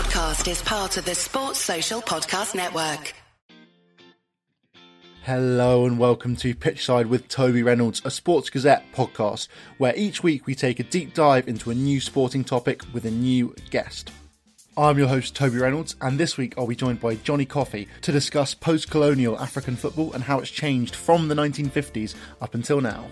podcast is part of the Sports Social Podcast Network. Hello and welcome to Pitchside with Toby Reynolds, a Sports Gazette podcast, where each week we take a deep dive into a new sporting topic with a new guest. I'm your host, Toby Reynolds, and this week I'll be joined by Jonny Coffey to discuss post colonial African football and how it's changed from the 1950s up until now.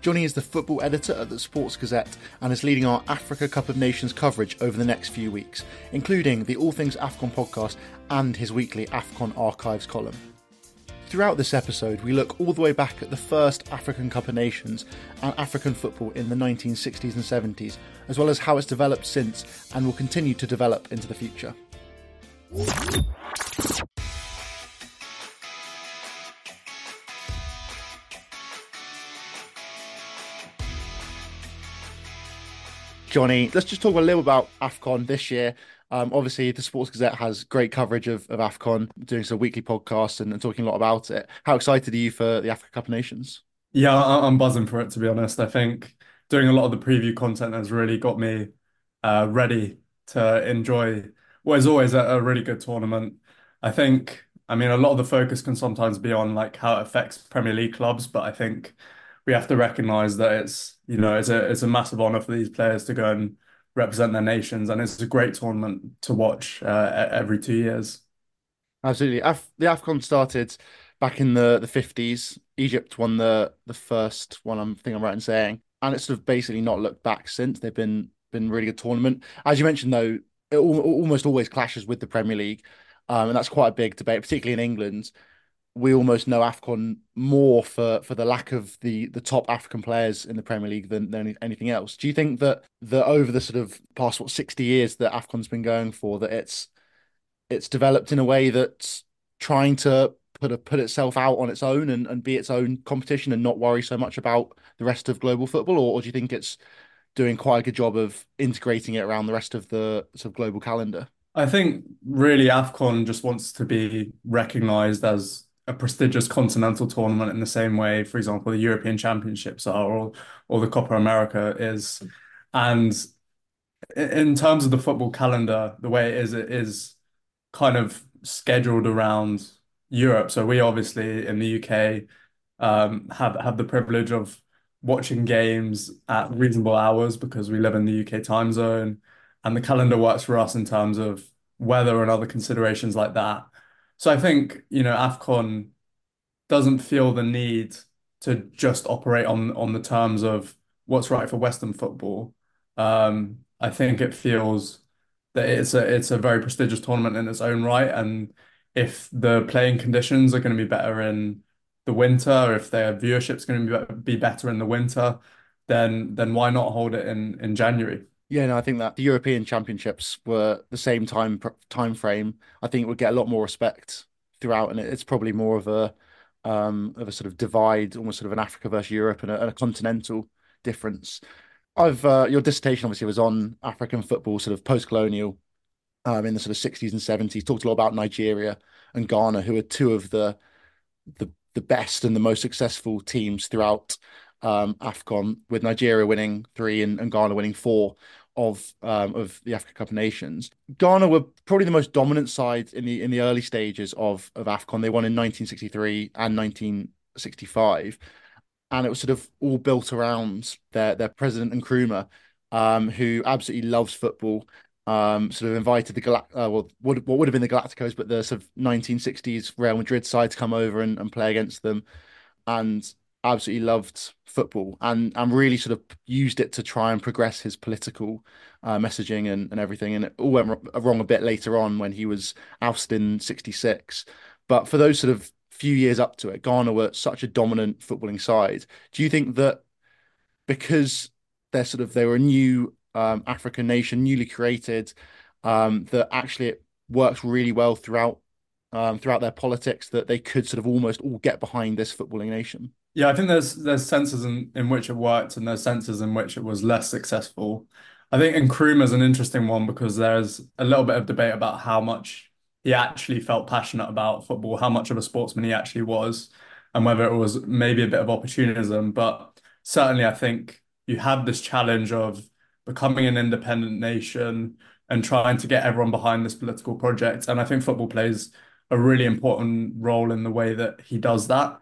Jonny is the football editor at the Sports Gazette and is leading our Africa Cup of Nations coverage over the next few weeks, including the All Things AFCON podcast and his weekly AFCON Archives column. Throughout this episode, we look all the way back at the first African Cup of Nations and African football in the 1960s and 70s, as well as how it's developed since and will continue to develop into the future. Jonny, let's just talk a little about AFCON this year. Um, obviously, the Sports Gazette has great coverage of, of AFCON, doing some weekly podcasts and, and, talking a lot about it. How excited are you for the Africa Cup of Nations? Yeah, I'm buzzing for it, to be honest. I think doing a lot of the preview content has really got me uh, ready to enjoy what is always a, a really good tournament. I think, I mean, a lot of the focus can sometimes be on like how it affects Premier League clubs, but I think we have to recognize that it's you know it's a it's a massive honor for these players to go and represent their nations, and it's a great tournament to watch uh, every two years. Absolutely, Af- the Afcon started back in the the fifties. Egypt won the the first one. I'm think I'm right in saying, and it's sort of basically not looked back since. They've been been really good tournament. As you mentioned, though, it almost always clashes with the Premier League, um, and that's quite a big debate, particularly in England we almost know Afcon more for for the lack of the the top African players in the Premier League than, than anything else. Do you think that that over the sort of past what sixty years that Afcon's been going for, that it's it's developed in a way that's trying to put a, put itself out on its own and, and be its own competition and not worry so much about the rest of global football, or, or do you think it's doing quite a good job of integrating it around the rest of the sort of global calendar? I think really AFCON just wants to be recognised as a prestigious continental tournament in the same way, for example, the European Championships are or or the Copa America is. And in terms of the football calendar, the way it is, it is kind of scheduled around Europe. So we obviously in the UK um, have have the privilege of watching games at reasonable hours because we live in the UK time zone, and the calendar works for us in terms of weather and other considerations like that. So I think, you know, AFCON doesn't feel the need to just operate on on the terms of what's right for Western football. Um, I think it feels that it's a it's a very prestigious tournament in its own right, and if the playing conditions are going to be better in the winter, if their viewership's going to be better in the winter, then then why not hold it in in January? Yeah, no, I think that the European Championships were the same time time frame. I think it would get a lot more respect throughout, and it's probably more of a um, of a sort of divide, almost sort of an Africa versus Europe and a, and a continental difference. I've uh, your dissertation obviously was on African football, sort of post-colonial, um, in the sort of sixties and seventies. Talked a lot about Nigeria and Ghana, who are two of the the the best and the most successful teams throughout um, AFCON, with Nigeria winning three and, and Ghana winning four of um, of the Africa Cup of Nations. Ghana were probably the most dominant side in the in the early stages of of AFCON. They won in 1963 and 1965, and it was sort of all built around their their president Nkrumah, um, who absolutely loves football. Um, sort of invited the Galact- uh, well, what, what would have been the Galacticos, but the sort of 1960s Real Madrid side to come over and, and play against them, and absolutely loved football and and really sort of used it to try and progress his political uh, messaging and, and everything. And it all went wrong a bit later on when he was ousted in '66. But for those sort of few years up to it, Ghana were such a dominant footballing side. Do you think that because they're sort of they were a new um, African nation, newly created, um, that actually it works really well throughout um, throughout their politics that they could sort of almost all get behind this footballing nation? Yeah, I think there's there's senses in, in which it worked and there's senses in which it was less successful. I think Nkrumah is an interesting one because there's a little bit of debate about how much he actually felt passionate about football, how much of a sportsman he actually was, and whether it was maybe a bit of opportunism. But certainly, I think you have this challenge of becoming an independent nation, and trying to get everyone behind this political project. And I think football plays a really important role in the way that he does that.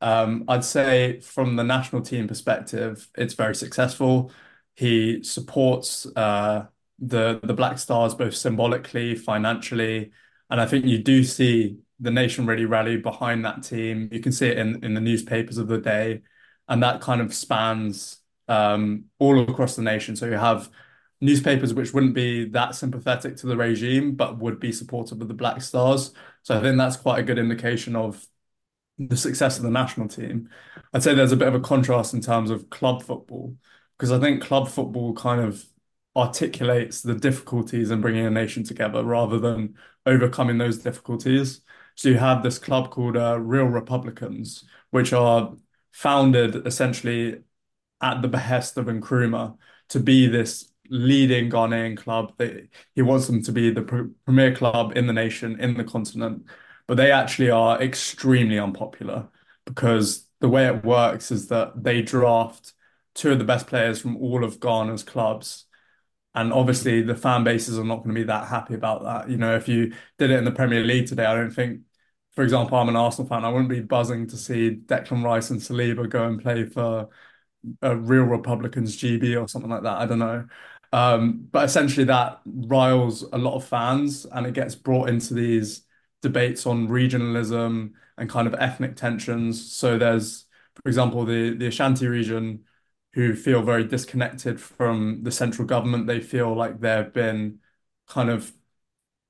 Um, I'd say from the national team perspective, it's very successful. He supports uh, the the Black Stars both symbolically, financially, and I think you do see the nation really rally behind that team. You can see it in in the newspapers of the day, and that kind of spans um, all across the nation. So you have newspapers which wouldn't be that sympathetic to the regime, but would be supportive of the Black Stars. So I think that's quite a good indication of the success of the national team. I'd say there's a bit of a contrast in terms of club football, because I think club football kind of articulates the difficulties in bringing a nation together rather than overcoming those difficulties. So you have this club called uh, Real Republicans, which are founded essentially at the behest of Nkrumah to be this leading Ghanaian club. They, he wants them to be the pr premier club in the nation, in the continent, but they actually are extremely unpopular because the way it works is that they draft two of the best players from all of Ghana's clubs. And obviously, the fan bases are not going to be that happy about that. You know, if you did it in the Premier League today, I don't think, for example, I'm an Arsenal fan, I wouldn't be buzzing to see Declan Rice and Saliba go and play for a Real Republicans GB or something like that. I don't know. Um, but essentially, that riles a lot of fans and it gets brought into these debates on regionalism and kind of ethnic tensions. So there's, for example, the, the Ashanti region who feel very disconnected from the central government. They feel like they've been kind of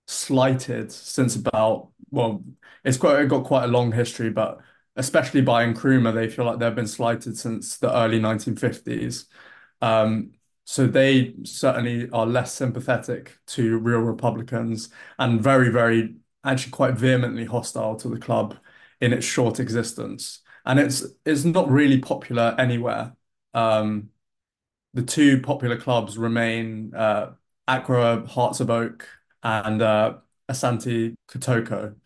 slighted since about, well, it's quite it got quite a long history, but especially by Nkrumah, they feel like they've been slighted since the early 1950s. Um, so they certainly are less sympathetic to real Republicans and very, very, actually quite vehemently hostile to the club in its short existence. And it's it's not really popular anywhere. Um, the two popular clubs remain uh, Accra Hearts of Oak and uh, Asante Kotoko.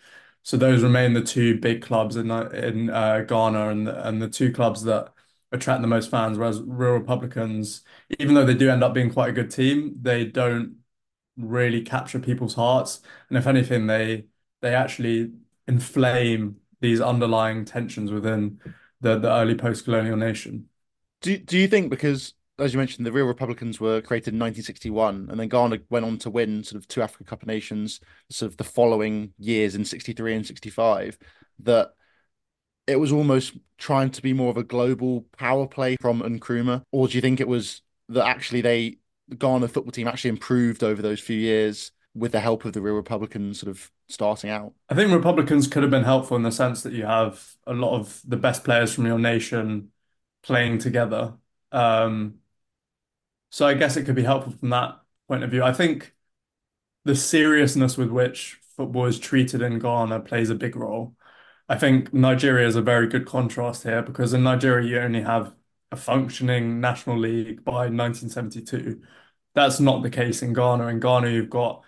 So those remain the two big clubs in in uh, Ghana and and the two clubs that attract the most fans. Whereas Real Republicans, even though they do end up being quite a good team, they don't really capture people's hearts. And if anything, they they actually inflame these underlying tensions within the the early post-colonial nation. Do do you think because as you mentioned, the Real Republicans were created in 1961, and then Ghana went on to win sort of two Africa Cup of Nations, sort of the following years in 63 and 65, that it was almost trying to be more of a global power play from Nkrumah? Or do you think it was that actually they, the Ghana football team actually improved over those few years with the help of the Real Republicans sort of starting out? I think Republicans could have been helpful in the sense that you have a lot of the best players from your nation playing together. Um, so I guess it could be helpful from that point of view. I think the seriousness with which football is treated in Ghana plays a big role. I think Nigeria is a very good contrast here because in Nigeria you only have a functioning national league by 1972. That's not the case in Ghana. In Ghana, you've got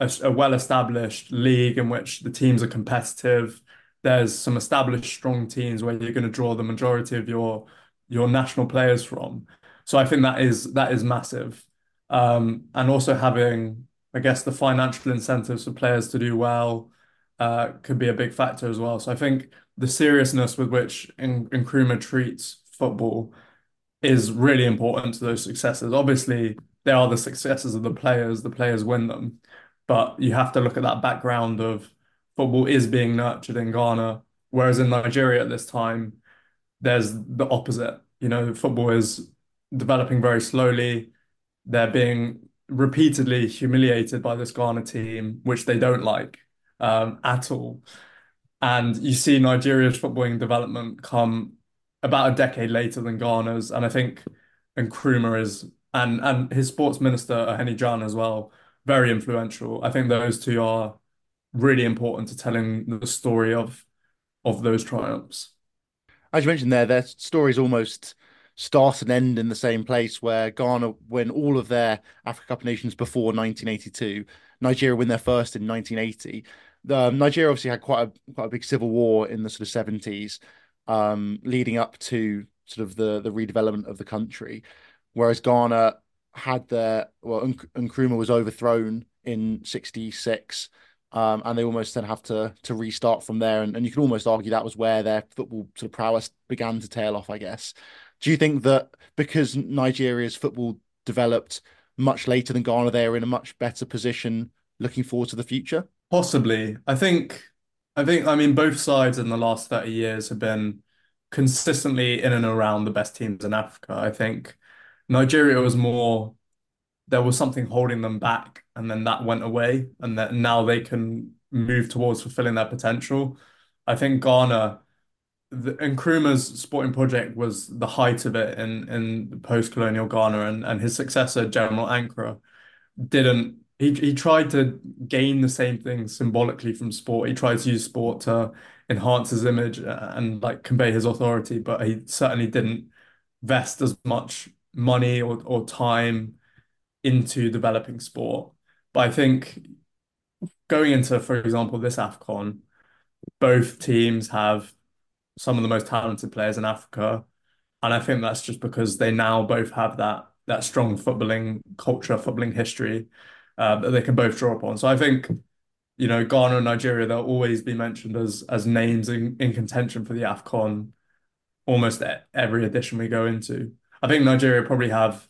a, a well-established league in which the teams are competitive. There's some established strong teams where you're going to draw the majority of your your national players from. So I think that is that is massive. Um, and also having, I guess, the financial incentives for players to do well uh, could be a big factor as well. So I think the seriousness with which Nkrumah treats football is really important to those successes. Obviously, they are the successes of the players, the players win them. But you have to look at that background of football is being nurtured in Ghana, whereas in Nigeria at this time, there's the opposite. You know, football is developing very slowly. They're being repeatedly humiliated by this Ghana team, which they don't like um, at all. And you see Nigeria's footballing development come about a decade later than Ghana's. And I think Nkrumah is, and and his sports minister, Ohene Djan, as well, very influential. I think those two are really important to telling the story of of those triumphs. As you mentioned there, their stories almost start and end in the same place where Ghana win all of their Africa Cup nations before 1982. Nigeria win their first in 1980. Um, Nigeria obviously had quite a quite a big civil war in the sort of 70s, um, leading up to sort of the the redevelopment of the country, whereas Ghana had their well, Nkrumah was overthrown in '66, um, and they almost then have to to restart from there. And, and you can almost argue that was where their football sort of prowess began to tail off, I guess. Do you think that because Nigeria's football developed much later than Ghana, they're in a much better position looking forward to the future? Possibly. I think I think I mean both sides in the last 30 years have been consistently in and around the best teams in Africa. I think Nigeria was more there was something holding them back and then that went away and that now they can move towards fulfilling their potential. I think Ghana the, Nkrumah's sporting project was the height of it in in post-colonial Ghana and, and his successor General Ankrah didn't he he tried to gain the same thing symbolically from sport. He tried to use sport to enhance his image uh, and like convey his authority, but he certainly didn't vest as much money or, or time into developing sport. But I think going into, for example, this AFCON, both teams have some of the most talented players in Africa. And I think that's just because they now both have that that strong footballing culture, footballing history uh, that they can both draw upon. So I think, you know, Ghana and Nigeria, they'll always be mentioned as as names in, in contention for the AFCON almost every edition we go into. I think Nigeria probably have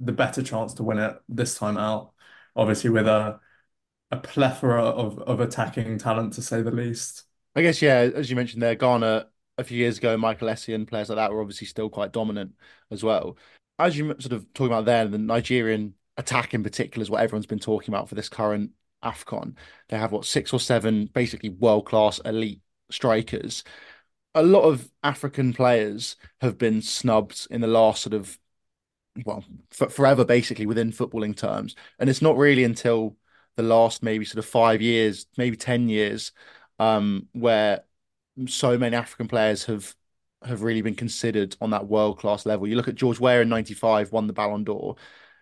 the better chance to win it this time out, obviously with a a plethora of of attacking talent to say the least. I guess yeah, as you mentioned there, Ghana a few years ago, Michael Essien, players like that were obviously still quite dominant as well. As you sort of talking about there, the Nigerian attack in particular is what everyone's been talking about for this current AFCON. They have what six or seven basically world class elite strikers. A lot of African players have been snubbed in the last sort of well forever basically within footballing terms, and it's not really until the last maybe sort of five years, maybe ten years, um, where so many African players have have really been considered on that world class level. You look at George Weah in '95, won the Ballon d'Or.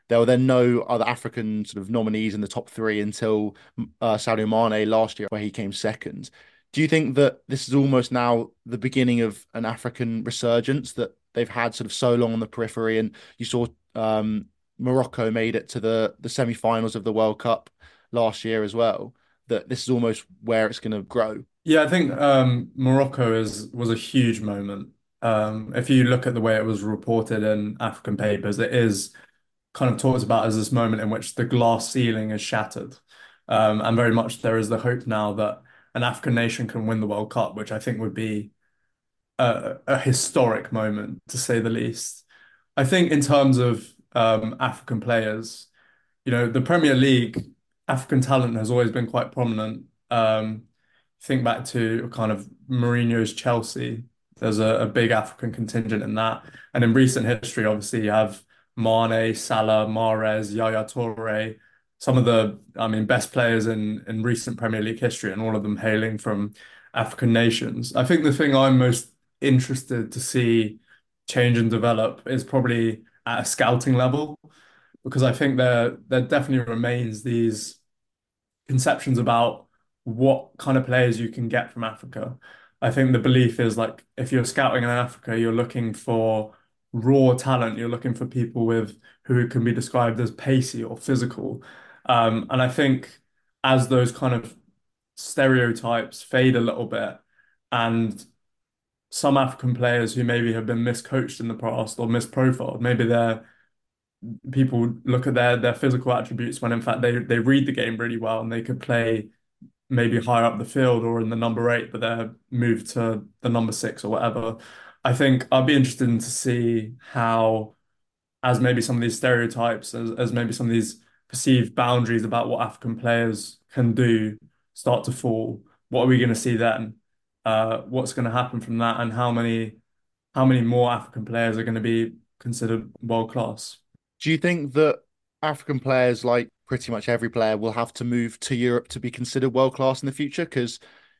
There were then no other African sort of nominees in the top three until uh, Sadio Mane last year, where he came second. Do you think that this is almost now the beginning of an African resurgence that they've had sort of so long on the periphery? And you saw um, Morocco made it to the the semi-finals of the World Cup last year as well. That this is almost where it's going to grow. Yeah, I think um, Morocco is was a huge moment. Um, if you look at the way it was reported in African papers, it is kind of talked about as this moment in which the glass ceiling is shattered. Um, and very much there is the hope now that an African nation can win the World Cup, which I think would be a, a historic moment to say the least. I think in terms of um, African players, you know, the Premier League, African talent has always been quite prominent. Um, think back to kind of Mourinho's Chelsea. There's a, a big African contingent in that. And in recent history, obviously, you have Mane, Salah, Mahrez, Yaya Toure, some of the, I mean, best players in in recent Premier League history, and all of them hailing from African nations. I think the thing I'm most interested to see change and develop is probably at a scouting level, because I think there there definitely remains these conceptions about what kind of players you can get from Africa. I think the belief is like if you're scouting in Africa, you're looking for raw talent. You're looking for people with who can be described as pacey or physical. Um, and I think as those kind of stereotypes fade a little bit, and some African players who maybe have been miscoached in the past or misprofiled, maybe they're people look at their their physical attributes when in fact they they read the game really well and they could play maybe higher up the field or in the number eight, but they're moved to the number six or whatever. I think I'd be interested in to see how, as maybe some of these stereotypes, as, as maybe some of these perceived boundaries about what African players can do start to fall. What are we going to see then? Uh, what's going to happen from that, and how many how many more African players are going to be considered world class? Do you think that African players, like pretty much every player, will have to move to Europe to be considered world class in the future? Because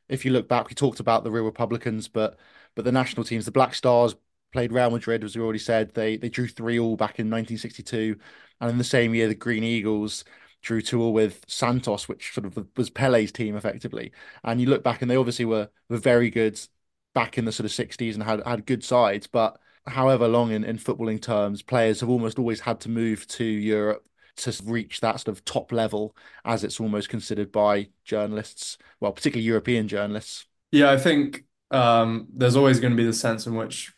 if you look back, we talked about the Real Republicans, but but the national teams, the Black Stars played Real Madrid, as we already said. They they drew three all back in 1962, and in the same year, the Green Eagles drew two all with Santos, which sort of was Pele's team effectively. And you look back, and they obviously were were very good back in the sort of 60s and had had good sides, but however long in, in footballing terms, players have almost always had to move to Europe to reach that sort of top level, as it's almost considered by journalists, well, particularly European journalists. Yeah, I think um, there's always going to be the sense in which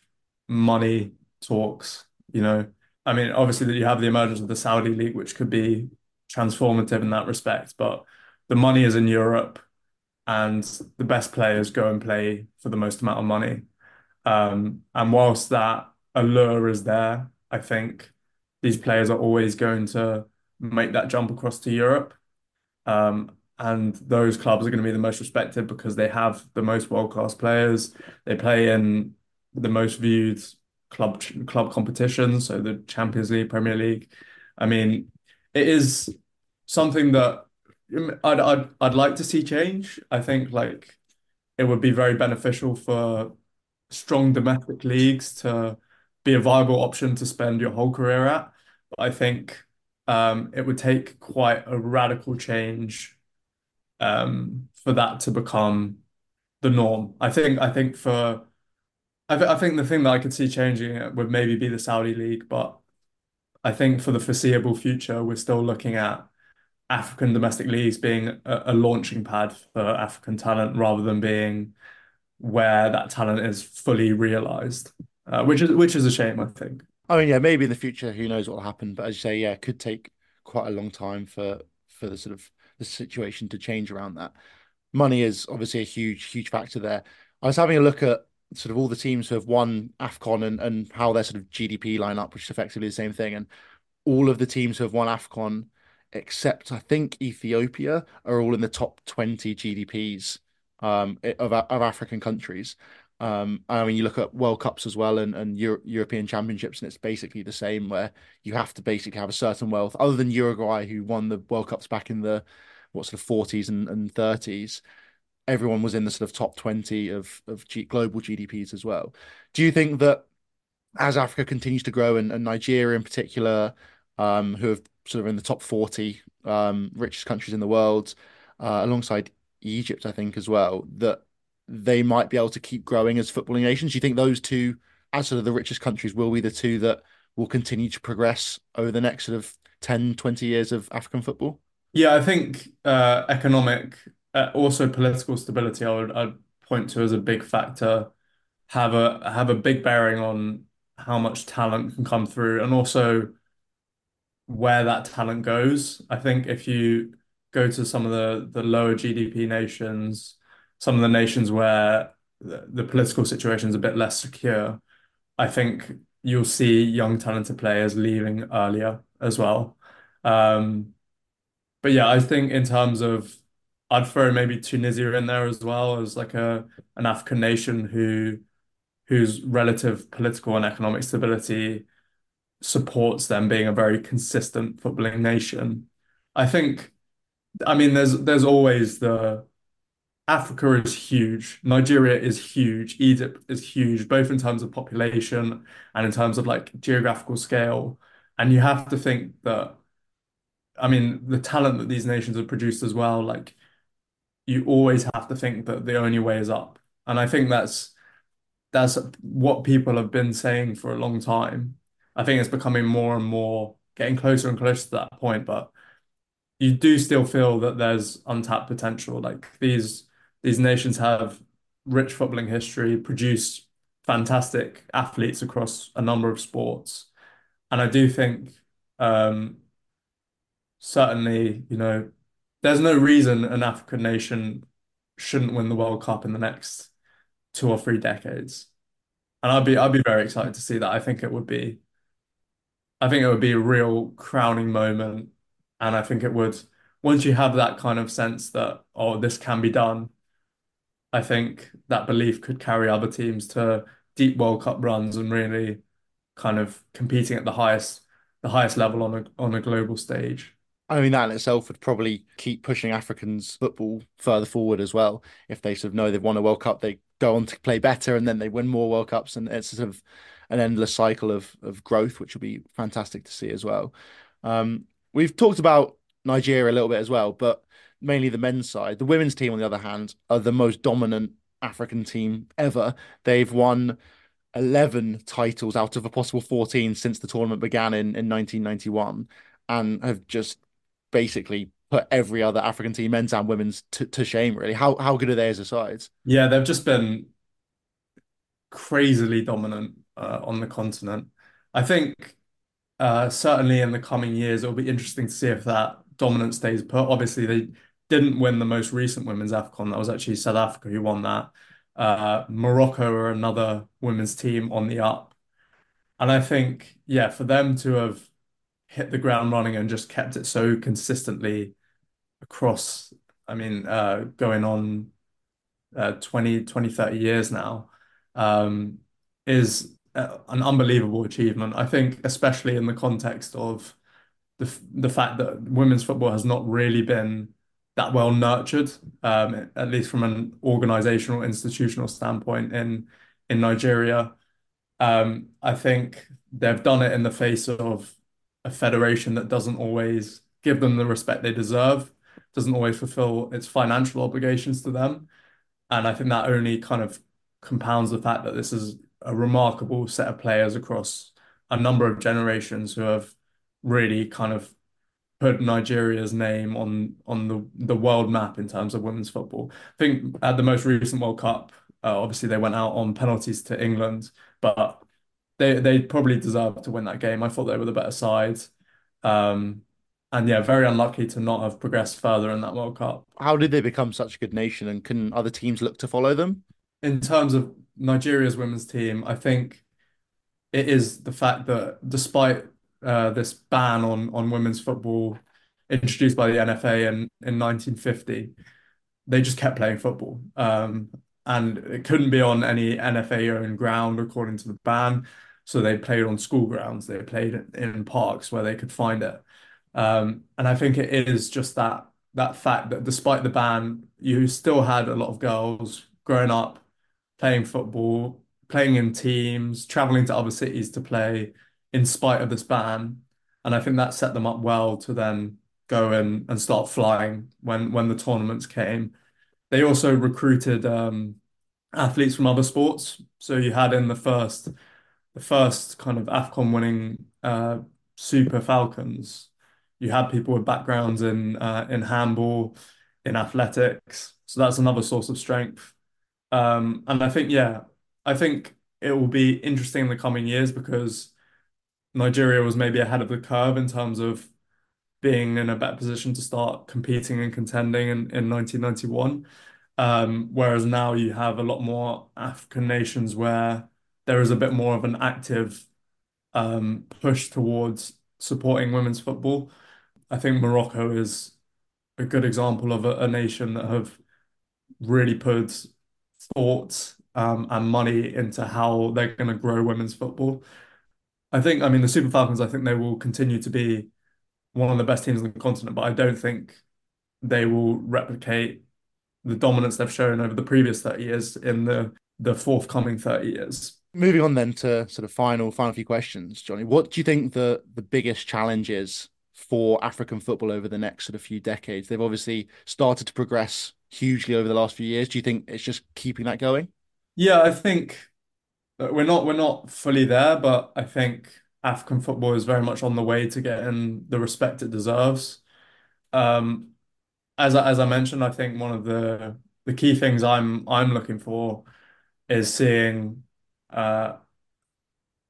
money talks. You know, I mean, obviously that you have the emergence of the Saudi league, which could be transformative in that respect, but the money is in Europe, and the best players go and play for the most amount of money. Um, and whilst that allure is there, I think these players are always going to make that jump across to Europe. Um, and those clubs are going to be the most respected because they have the most world-class players. They play in the most viewed club club competitions, so the Champions League, Premier League. I mean, it is something that I'd I'd I'd like to see change. I think like it would be very beneficial for strong domestic leagues to be a viable option to spend your whole career at. But I think um, it would take quite a radical change um, for that to become the norm. I think I think for I, th I think the thing that I could see changing it would maybe be the Saudi League, but I think for the foreseeable future, we're still looking at African domestic leagues being a, a launching pad for African talent rather than being where that talent is fully realized, uh, which is which is a shame, I think. I mean, yeah, maybe in the future, who knows what will happen. But as you say, yeah, it could take quite a long time for for the sort of the situation to change around that. Money is obviously a huge, huge factor there. I was having a look at sort of all the teams who have won AFCON and, and how their sort of GDP line up, which is effectively the same thing. And all of the teams who have won AFCON, except I think Ethiopia, are all in the top 20 GDPs um, of, of African countries. Um, I mean, you look at World Cups as well and, and Euro European Championships, and it's basically the same where you have to basically have a certain wealth, other than Uruguay, who won the World Cups back in the what sort of 40s and, and 30s. Everyone was in the sort of top 20 of, of G global GDPs as well. Do you think that as Africa continues to grow, and, and Nigeria in particular, um, who have sort of in the top 40 um, richest countries in the world, uh, alongside Egypt, I think, as well, that they might be able to keep growing as footballing nations? Do you think those two, as sort of the richest countries, will be the two that will continue to progress over the next sort of 10, 20 years of African football? Yeah, I think uh, economic, also political stability, I would point to as a big factor, have a have a big bearing on how much talent can come through, and also where that talent goes. I think if you go to some of the lower GDP nations some of the nations where the, the political situation is a bit less secure, I think you'll see young talented players leaving earlier as well. Um, but yeah, I think in terms of I'd throw maybe Tunisia in there as well as like a an African nation who whose relative political and economic stability supports them being a very consistent footballing nation. I think I mean there's there's always the Africa is huge. Nigeria is huge. Egypt is huge, both in terms of population and in terms of like geographical scale. And you have to think that, I mean, the talent that these nations have produced as well, like you always have to think that the only way is up. And I think that's that's what people have been saying for a long time. I think it's becoming more and more getting closer and closer to that point, but you do still feel that there's untapped potential. Like these these nations have rich footballing history, produced fantastic athletes across a number of sports. And I do think um, certainly, you know, there's no reason an African nation shouldn't win the World Cup in the next two or three decades. And I'd be I'd be very excited to see that. I think it would be I think it would be a real crowning moment. And I think it would once you have that kind of sense that, oh, this can be done, I think that belief could carry other teams to deep World Cup runs and really kind of competing at the highest the highest level on a on a global stage. I mean, that in itself would probably keep pushing Africans football further forward as well. If they sort of know they've won a World Cup, they go on to play better and then they win more World Cups. And it's sort of an endless cycle of, of growth, which will be fantastic to see as well. Um, we've talked about Nigeria a little bit as well, but mainly the men's side. The women's team, on the other hand, are the most dominant African team ever. They've won 11 titles out of a possible 14 since the tournament began in, in 1991 and have just basically put every other African team, men's and women's, to, to shame, really. How how good are they as a side? Yeah, they've just been crazily dominant uh, on the continent. I think uh, certainly in the coming years, it'll be interesting to see if that dominance stays put. Obviously, they didn't win the most recent women's AFCON. That was actually South Africa who won that. Uh, Morocco are another women's team on the up. And I think, yeah, for them to have hit the ground running and just kept it so consistently across, I mean, uh, going on uh, 20, 20, 30 years now, um, is uh, an unbelievable achievement. I think, especially in the context of the the fact that women's football has not really been that well nurtured, um, at least from an organizational, institutional standpoint in in Nigeria. Um, I think they've done it in the face of a federation that doesn't always give them the respect they deserve, doesn't always fulfill its financial obligations to them. And I think that only kind of compounds the fact that this is a remarkable set of players across a number of generations who have really kind of put Nigeria's name on on the the world map in terms of women's football. I think at the most recent World Cup, uh, obviously they went out on penalties to England, but they they probably deserved to win that game. I thought they were the better side. Um, and yeah, very unlucky to not have progressed further in that World Cup. How did they become such a good nation, and can other teams look to follow them? In terms of Nigeria's women's team, I think it is the fact that despite uh, this ban on on women's football introduced by the NFA in in 1950, they just kept playing football. Um, and it couldn't be on any NFA owned ground according to the ban. So they played on school grounds, they played in parks where they could find it. Um, and I think it is just that that fact that despite the ban, you still had a lot of girls growing up playing football, playing in teams, traveling to other cities to play in spite of this ban. And I think that set them up well to then go and, and start flying when when the tournaments came. They also recruited um, athletes from other sports. So you had in the first the first kind of AFCON winning uh, Super Falcons, you had people with backgrounds in uh, in handball, in athletics. So that's another source of strength. Um, and I think, yeah, I think it will be interesting in the coming years because Nigeria was maybe ahead of the curve in terms of being in a better position to start competing and contending in, in 1991. Um, whereas now you have a lot more African nations where there is a bit more of an active um, push towards supporting women's football. I think Morocco is a good example of a, a nation that have really put thought um, and money into how they're going to grow women's football. I think, I mean, the Super Falcons, I think they will continue to be one of the best teams on the continent, but I don't think they will replicate the dominance they've shown over the previous 30 years in the the forthcoming 30 years. Moving on then to sort of final final few questions, Jonny. What do you think the the biggest challenge is for African football over the next sort of few decades? They've obviously started to progress hugely over the last few years. Do you think it's just keeping that going? Yeah, I think we're not we're not fully there, but I think African football is very much on the way to getting the respect it deserves. Um, as I, as I mentioned, I think one of the the key things I'm I'm looking for is seeing uh, Uh,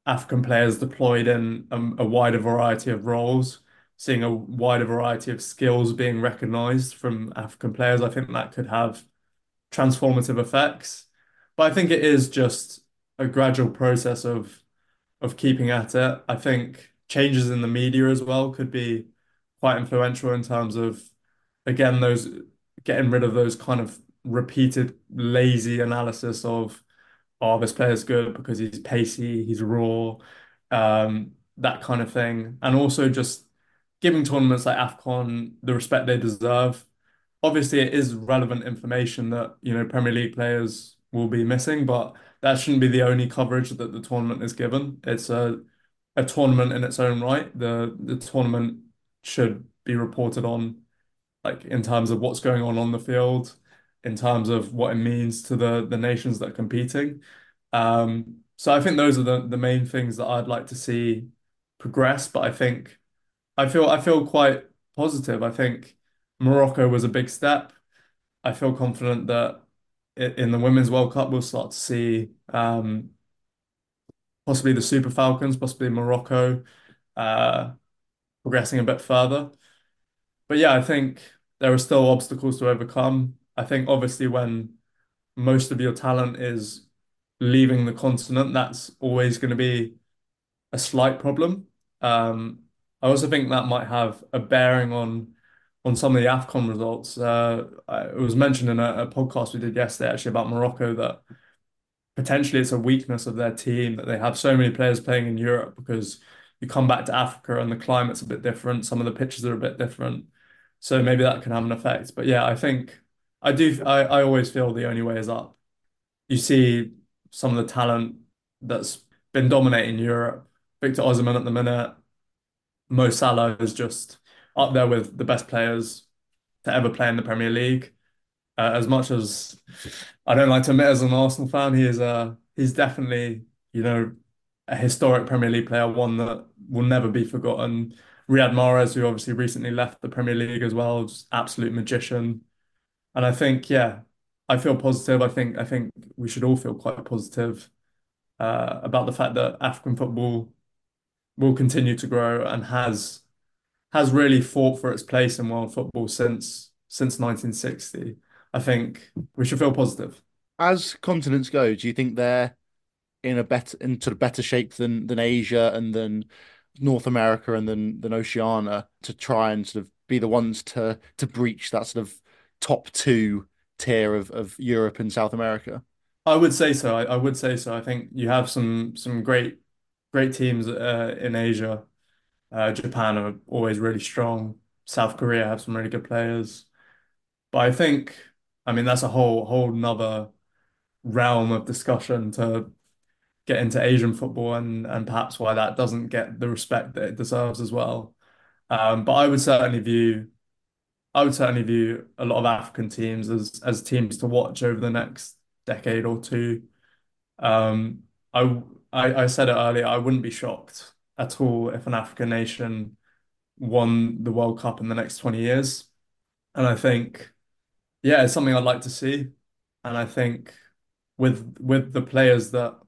African players deployed in a, a wider variety of roles seeing a wider variety of skills being recognized from African players, I think that could have transformative effects. But I think it is just a gradual process of of keeping at it. I think changes in the media as well could be quite influential in terms of again those getting rid of those kind of repeated lazy analysis of oh this player's good because he's pacey, he's raw, um, that kind of thing, and also just giving tournaments like AFCON the respect they deserve. Obviously, it is relevant information that, you know, Premier League players will be missing, but that shouldn't be the only coverage that the tournament is given. It's a a tournament in its own right. The the tournament should be reported on like in terms of what's going on on the field, in terms of what it means to the the nations that are competing. Um, So I think those are the the main things that I'd like to see progress. But I think I feel I feel quite positive. I think Morocco was a big step. I feel confident that in the Women's World Cup we'll start to see um, possibly the Super Falcons, possibly Morocco uh, progressing a bit further. But yeah, I think there are still obstacles to overcome. I think obviously when most of your talent is leaving the continent, that's always going to be a slight problem. Um, I also think that might have a bearing on on some of the AFCON results. Uh, it was mentioned in a, a, podcast we did yesterday actually about Morocco that potentially it's a weakness of their team that they have so many players playing in Europe because you come back to Africa and the climate's a bit different. Some of the pitches are a bit different. So maybe that can have an effect. But yeah, I think I do I, I always feel the only way is up. You see some of the talent that's been dominating Europe. Victor Osimhen at the minute, Mo Salah is just up there with the best players to ever play in the Premier League. Uh, as much as I don't like to admit as an Arsenal fan, he is uh he's definitely, you know, a historic Premier League player, one that will never be forgotten. Riyad Mahrez, who obviously recently left the Premier League as well, just absolute magician. And I think, yeah, I feel positive. I think I think we should all feel quite positive uh, about the fact that African football will continue to grow and has has really fought for its place in world football since since 1960. I think we should feel positive. As continents go, do you think they're in a better in sort of better shape than than Asia and then North America and then than Oceania to try and sort of be the ones to to breach that sort of top two tier of, of Europe and South America? I would say so. I, I would say so. I think you have some some great great teams uh, in Asia. Uh, Japan are always really strong. South Korea have some really good players. But I think, I mean, that's a whole whole nother realm of discussion to get into Asian football and and perhaps why that doesn't get the respect that it deserves as well. Um, but I would certainly view I would certainly view a lot of African teams as as teams to watch over the next decade or two. Um, I, I I said it earlier. I wouldn't be shocked at all if an African nation won the World Cup in the next 20 years. And I think, yeah, it's something I'd like to see. And I think with with the players that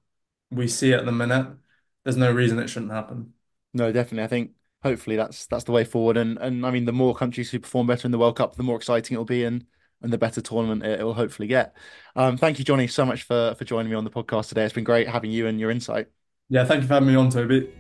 we see at the minute, there's no reason it shouldn't happen. No, definitely. I think hopefully that's that's the way forward. And and I mean, the more countries who perform better in the World Cup, the more exciting it'll be, and and the better tournament it, will hopefully get. Um, thank you, Jonny, so much for for joining me on the podcast today. It's been great having you and your insight. Yeah, thank you for having me on, Toby.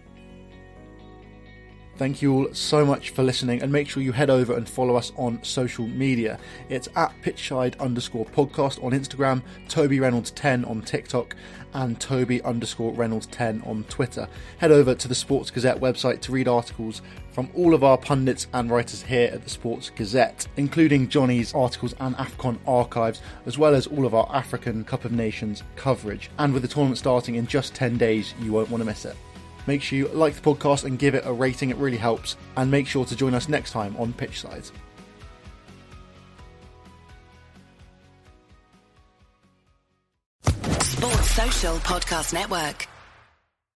Thank you all so much for listening, and make sure you head over and follow us on social media. It's at pitchside underscore podcast on Instagram, Toby Reynolds 10 on TikTok, and Toby underscore Reynolds 10 on Twitter. Head over to the Sports Gazette website to read articles from all of our pundits and writers here at the Sports Gazette, including Jonny's articles and AFCON archives, as well as all of our African Cup of Nations coverage. And with the tournament starting in just 10 days, you won't want to miss it. Make sure you like the podcast and give it a rating, it really helps. And make sure to join us next time on Pitch Sides. Sports Social Podcast Network.